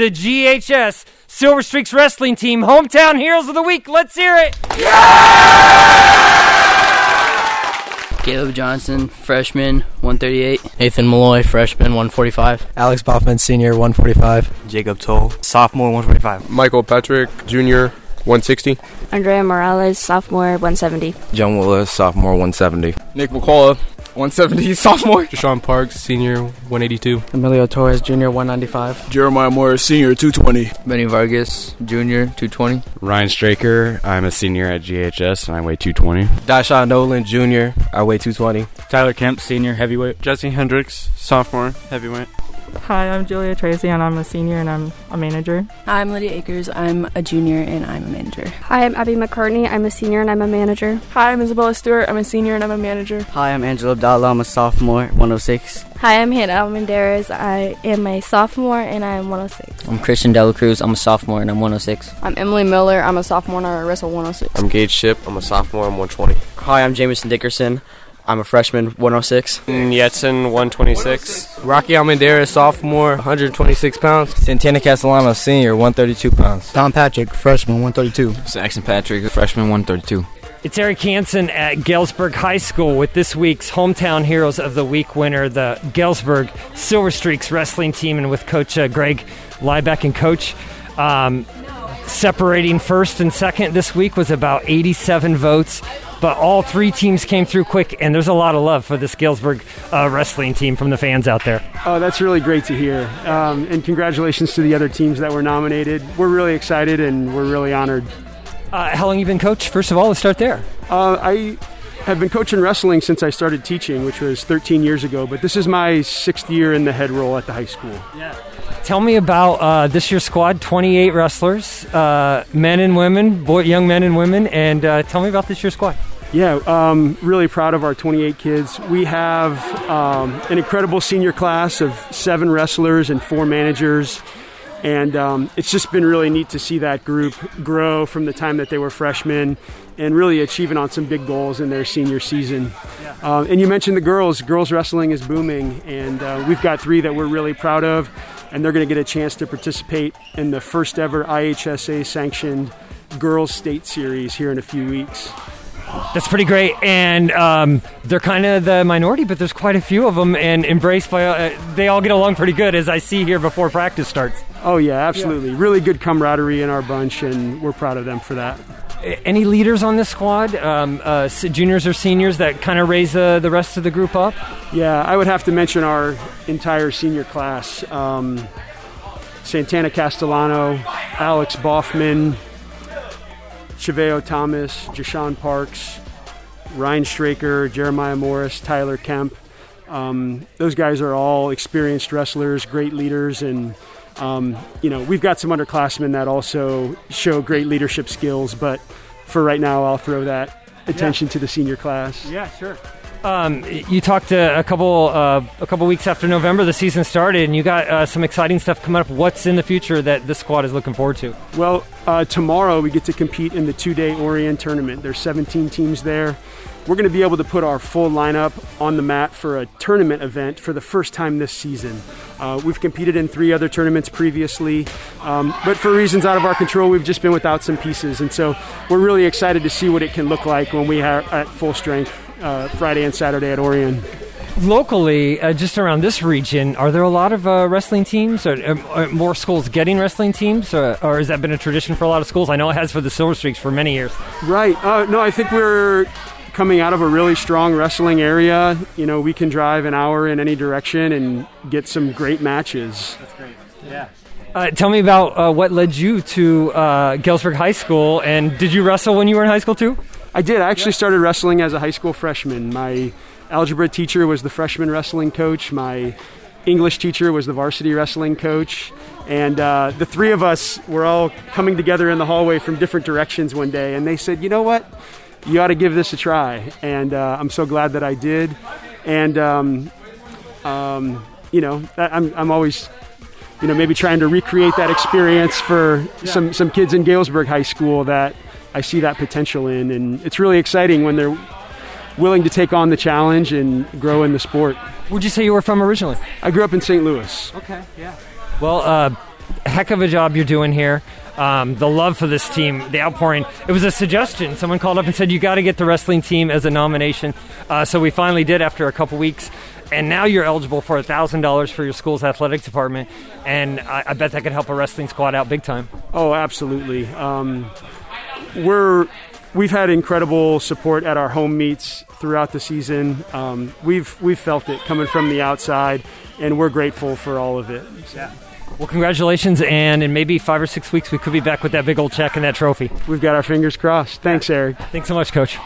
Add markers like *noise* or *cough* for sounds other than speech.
the GHS Silver Streaks Wrestling Team, Hometown Heroes of the Week. Let's hear it. Caleb Johnson, freshman, 138. Nathan Malloy, freshman, 145. Alex Boffman, senior, 145. Jacob Toll, sophomore, 145. Michael Patrick, junior, 160. Andrea Morales, sophomore, 170. John Willis, sophomore, 170. Nick McCullough, 170, *laughs* sophomore. Deshaun Parks, senior, 182. Emilio Torres, junior, 195. Jeremiah Morris, senior, 220. Benny Vargas, junior, 220. Ryan Straker, I'm a senior at GHS and I weigh 220. Dashawn Nolan, junior, I weigh 220. Tyler Kemp, senior, heavyweight. Jesse Hendricks, sophomore, heavyweight. Hi, I'm Julia Tracy, and I'm a senior and I'm a manager. Hi, I'm Lydia Akers. I'm a junior and I'm a manager. Hi, I'm Abby McCartney. I'm a senior and I'm a manager. Hi, I'm Isabella Stewart. I'm a senior and I'm a manager. Hi, I'm Angela Abdallah. I'm a sophomore, 106. Hi, I'm Hannah Almendarez. I am a sophomore and I'm 106. I'm Christian Dela Cruz. I'm a sophomore and I'm 106. I'm Emily Miller. I'm a sophomore and I wrestle 106. I'm Gage Ship. I'm a sophomore. I'm 120. Hi, I'm Jameson Dickerson. I'm a freshman, 106. Yetzen, 126. Rocky Almendarez, sophomore, 126 pounds. Santana Castellano, senior, 132 pounds. Tom Patrick, freshman, 132. Saxon Patrick, freshman, 132. It's Eric Hansen at Galesburg High School with this week's Hometown Heroes of the Week winner, the Galesburg Silver Streaks wrestling team, and with Coach uh, Greg Liebeck and Coach. Um, separating first and second this week was about 87 votes but all three teams came through quick, and there's a lot of love for this Galesburg uh, wrestling team from the fans out there. Oh, that's really great to hear. Um, and congratulations to the other teams that were nominated. We're really excited and we're really honored. Uh, how long you been coach? First of all, let's start there. Uh, I have been coaching wrestling since I started teaching, which was 13 years ago, but this is my sixth year in the head role at the high school. Yeah. Tell me about uh, this year's squad 28 wrestlers, uh, men and women, boy, young men and women, and uh, tell me about this year's squad. Yeah, um, really proud of our 28 kids. We have um, an incredible senior class of seven wrestlers and four managers. And um, it's just been really neat to see that group grow from the time that they were freshmen and really achieving on some big goals in their senior season. Yeah. Um, and you mentioned the girls. Girls wrestling is booming, and uh, we've got three that we're really proud of, and they're going to get a chance to participate in the first ever IHSA sanctioned girls state series here in a few weeks. That's pretty great, and um, they're kind of the minority, but there's quite a few of them, and embraced by. Uh, they all get along pretty good, as I see here before practice starts. Oh yeah, absolutely. Yeah. Really good camaraderie in our bunch, and we're proud of them for that. Any leaders on this squad, um, uh, juniors or seniors, that kind of raise uh, the rest of the group up? Yeah, I would have to mention our entire senior class: um, Santana Castellano, Alex Boffman, Chaveo Thomas, Jashawn Parks, Ryan Straker, Jeremiah Morris, Tyler Kemp. Um, those guys are all experienced wrestlers, great leaders, and um, you know we've got some underclassmen that also show great leadership skills. But for right now, I'll throw that attention yeah. to the senior class. Yeah, sure. Um, you talked a couple uh, a couple weeks after November the season started, and you got uh, some exciting stuff coming up. What's in the future that this squad is looking forward to? Well, uh, tomorrow we get to compete in the two-day Orion tournament. There's 17 teams there. We're going to be able to put our full lineup on the mat for a tournament event for the first time this season. Uh, we've competed in three other tournaments previously, um, but for reasons out of our control, we've just been without some pieces, and so we're really excited to see what it can look like when we are at full strength uh, Friday and Saturday at Orion. Locally, uh, just around this region, are there a lot of uh, wrestling teams? Or, uh, are more schools getting wrestling teams, or, or, has that been a tradition for a lot of schools? I know it has for the Silver Streaks for many years. Right. Uh, no, I think we're coming out of a really strong wrestling area. You know, we can drive an hour in any direction and get some great matches. That's great. Yeah. Uh, tell me about uh, what led you to uh, Galesburg High School, and did you wrestle when you were in high school too? I did. I actually started wrestling as a high school freshman. My algebra teacher was the freshman wrestling coach. My English teacher was the varsity wrestling coach. And uh, the three of us were all coming together in the hallway from different directions one day. And they said, you know what? You ought to give this a try. And uh, I'm so glad that I did. And, um, um, you know, I'm, I'm always, you know, maybe trying to recreate that experience for yeah. some, some kids in Galesburg High School that I see that potential in, and it's really exciting when they're willing to take on the challenge and grow in the sport. Where'd you say you were from originally? I grew up in St. Louis. Okay, yeah. Well, uh, heck of a job you're doing here. Um, the love for this team, the outpouring. It was a suggestion. Someone called up and said, You got to get the wrestling team as a nomination. Uh, so we finally did after a couple weeks. And now you're eligible for $1,000 for your school's athletic department. And I, I, bet that could help a wrestling squad out big time. Oh, absolutely. Um, we're. We've had incredible support at our home meets throughout the season. Um, we've we've felt it coming from the outside, and we're grateful for all of it. Yeah. Well, congratulations, and in maybe five or six weeks, we could be back with that big old check and that trophy. We've got our fingers crossed. Thanks, Eric. Thanks so much, Coach.